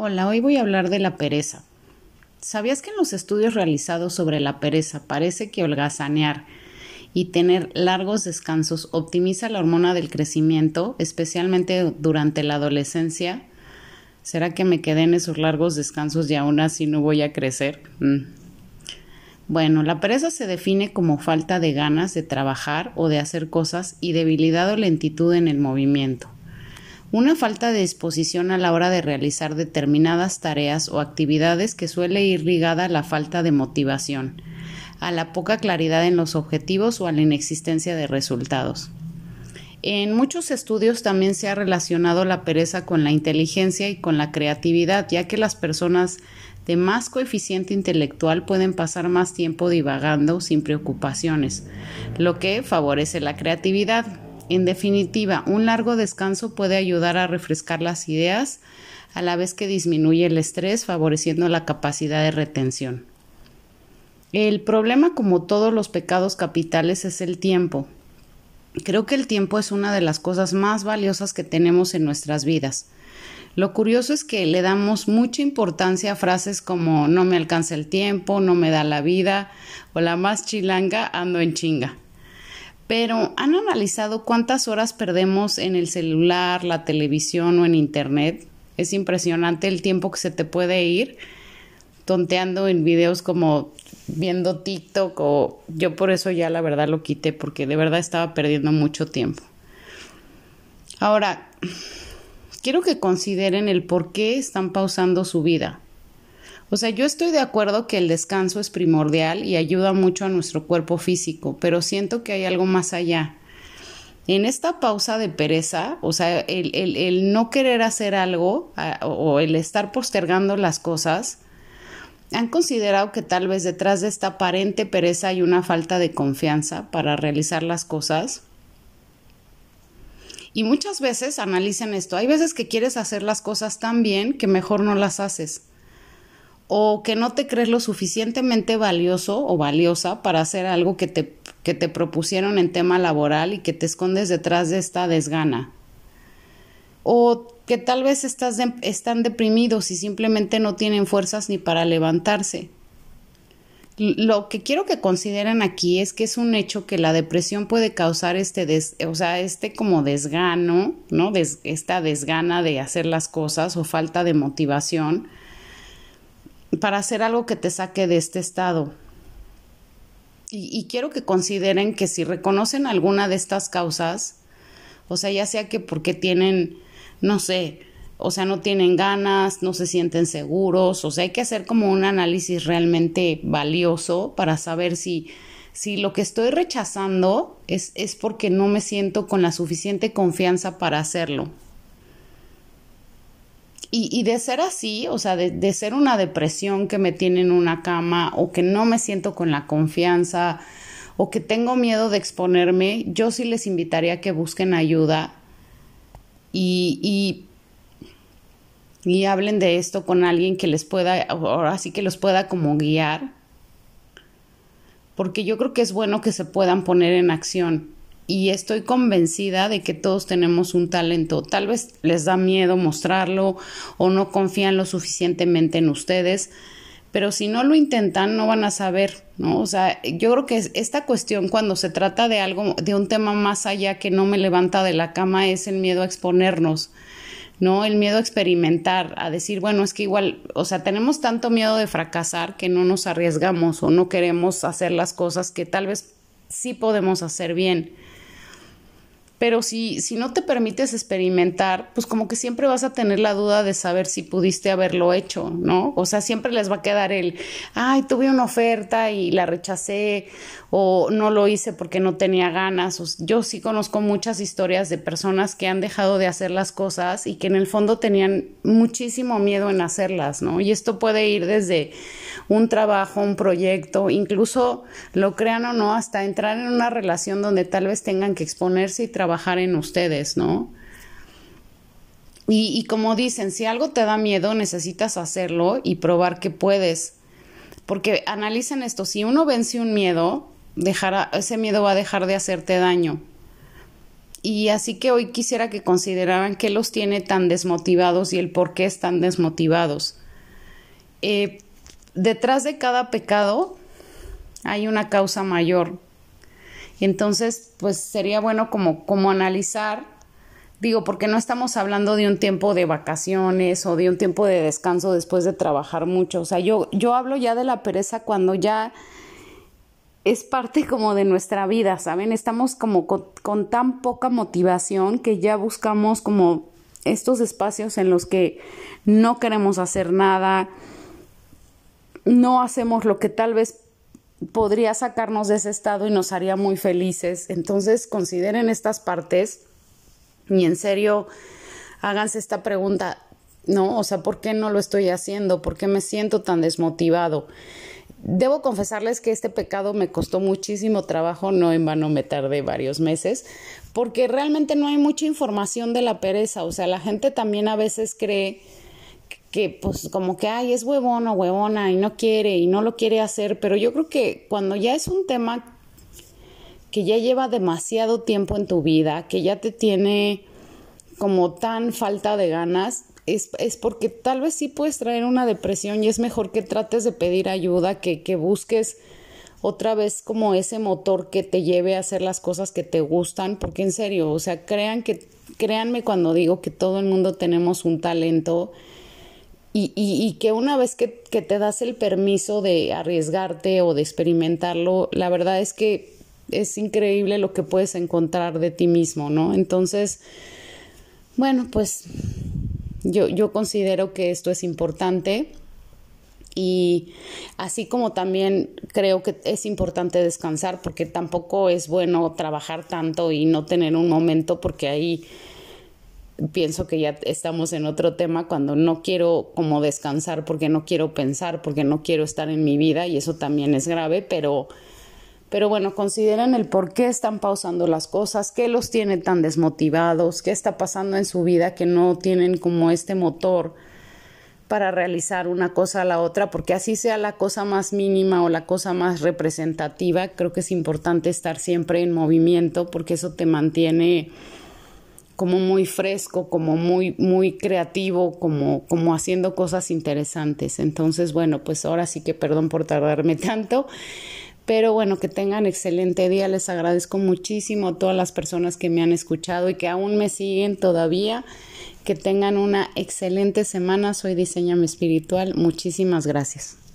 Hola, hoy voy a hablar de la pereza. ¿Sabías que en los estudios realizados sobre la pereza parece que holgazanear y tener largos descansos optimiza la hormona del crecimiento, especialmente durante la adolescencia? ¿Será que me quedé en esos largos descansos y aún así no voy a crecer? Mm. Bueno, la pereza se define como falta de ganas de trabajar o de hacer cosas y debilidad o lentitud en el movimiento una falta de disposición a la hora de realizar determinadas tareas o actividades que suele ir ligada a la falta de motivación, a la poca claridad en los objetivos o a la inexistencia de resultados. En muchos estudios también se ha relacionado la pereza con la inteligencia y con la creatividad, ya que las personas de más coeficiente intelectual pueden pasar más tiempo divagando sin preocupaciones, lo que favorece la creatividad. En definitiva, un largo descanso puede ayudar a refrescar las ideas a la vez que disminuye el estrés, favoreciendo la capacidad de retención. El problema, como todos los pecados capitales, es el tiempo. Creo que el tiempo es una de las cosas más valiosas que tenemos en nuestras vidas. Lo curioso es que le damos mucha importancia a frases como no me alcanza el tiempo, no me da la vida o la más chilanga ando en chinga. Pero ¿han analizado cuántas horas perdemos en el celular, la televisión o en Internet? Es impresionante el tiempo que se te puede ir tonteando en videos como viendo TikTok o yo por eso ya la verdad lo quité porque de verdad estaba perdiendo mucho tiempo. Ahora, quiero que consideren el por qué están pausando su vida. O sea, yo estoy de acuerdo que el descanso es primordial y ayuda mucho a nuestro cuerpo físico, pero siento que hay algo más allá. En esta pausa de pereza, o sea, el, no querer hacer algo o el estar postergando las cosas, ¿han considerado que tal vez detrás de esta aparente pereza hay una falta de confianza para realizar las cosas? Y muchas veces analicen esto. Hay veces que quieres hacer las cosas tan bien que mejor no las haces o que no te crees lo suficientemente valioso o valiosa para hacer algo que te, que te propusieron en tema laboral y que te escondes detrás de esta desgana. O que tal vez estás están deprimidos y simplemente no tienen fuerzas ni para levantarse. Lo que quiero que consideren aquí es que es un hecho que la depresión puede causar este, o sea, este como desgano, ¿no? esta desgana de hacer las cosas o falta de motivación para hacer algo que te saque de este estado. Y, quiero que consideren que si reconocen alguna de estas causas, o sea, ya sea que porque tienen, no sé, o sea, no tienen ganas, no se sienten seguros, o sea, hay que hacer como un análisis realmente valioso para saber si, si lo que estoy rechazando es, es porque no me siento con la suficiente confianza para hacerlo. Y, de ser así, o sea, de, ser una depresión que me tiene en una cama o que no me siento con la confianza o que tengo miedo de exponerme, yo sí les invitaría a que busquen ayuda y, y, y hablen de esto con alguien que les pueda, ahora sí que los pueda como guiar, porque yo creo que es bueno que se puedan poner en acción y estoy convencida de que todos tenemos un talento. Tal vez les da miedo mostrarlo o no confían lo suficientemente en ustedes, pero si no lo intentan no van a saber, ¿no? O sea, yo creo que esta cuestión cuando se trata de algo, de un tema más allá que no me levanta de la cama es el miedo a exponernos. ¿no? El miedo a experimentar, a decir, bueno, es que igual, o sea, tenemos tanto miedo de fracasar que no nos arriesgamos o no queremos hacer las cosas que tal vez sí podemos hacer bien. Pero si, si no te permites experimentar, pues como que siempre vas a tener la duda de saber si pudiste haberlo hecho, ¿no? O sea, siempre les va a quedar el, ay, tuve una oferta y la rechacé o no lo hice porque no tenía ganas. yo sí conozco muchas historias de personas que han dejado de hacer las cosas y que en el fondo tenían muchísimo miedo en hacerlas, ¿no? Y esto puede ir desde un trabajo, un proyecto, incluso lo crean o no, hasta entrar en una relación donde tal vez tengan que exponerse y trabajar trabajar en ustedes, ¿no? Y, como dicen, si algo te da miedo, necesitas hacerlo y probar que puedes. Porque analicen esto, si uno vence un miedo, dejará, ese miedo va a dejar de hacerte daño. Y así que hoy quisiera que consideraran qué los tiene tan desmotivados y el por qué están desmotivados. Eh, detrás de cada pecado hay una causa mayor. Entonces, pues sería bueno como, como analizar, digo, porque no estamos hablando de un tiempo de vacaciones o de un tiempo de descanso después de trabajar mucho. O sea, yo, yo hablo ya de la pereza cuando ya es parte como de nuestra vida, ¿saben? Estamos como con, tan poca motivación que ya buscamos como estos espacios en los que no queremos hacer nada, no hacemos lo que tal vez podría sacarnos de ese estado y nos haría muy felices. Entonces consideren estas partes y en serio háganse esta pregunta, ¿no? O sea, ¿por qué no lo estoy haciendo? ¿Por qué me siento tan desmotivado? Debo confesarles que este pecado me costó muchísimo trabajo, no en vano me tardé varios meses, porque realmente no hay mucha información de la pereza, o sea, la gente también a veces cree que pues como que ay es huevona o huevona y no quiere y no lo quiere hacer, pero yo creo que cuando ya es un tema que ya lleva demasiado tiempo en tu vida, que ya te tiene como tan falta de ganas, es, es, porque tal vez sí puedes traer una depresión y es mejor que trates de pedir ayuda, que, que busques otra vez como ese motor que te lleve a hacer las cosas que te gustan, porque en serio, o sea, crean que, créanme cuando digo que todo el mundo tenemos un talento y, y, que una vez que, que te das el permiso de arriesgarte o de experimentarlo, la verdad es que es increíble lo que puedes encontrar de ti mismo, ¿no? Entonces, bueno, pues yo, yo considero que esto es importante y así como también creo que es importante descansar porque tampoco es bueno trabajar tanto y no tener un momento porque ahí pienso que ya estamos en otro tema cuando no quiero como descansar porque no quiero pensar porque no quiero estar en mi vida y eso también es grave pero pero bueno, consideren el por qué están pausando las cosas, qué los tiene tan desmotivados, qué está pasando en su vida que no tienen como este motor para realizar una cosa a la otra, porque así sea la cosa más mínima o la cosa más representativa, creo que es importante estar siempre en movimiento porque eso te mantiene como muy fresco, como muy muy creativo, como como haciendo cosas interesantes. Entonces, bueno, pues ahora sí que perdón por tardarme tanto. Pero bueno, que tengan excelente día. Les agradezco muchísimo a todas las personas que me han escuchado y que aún me siguen todavía. Que tengan una excelente semana. Soy Diseñame Espiritual. Muchísimas gracias.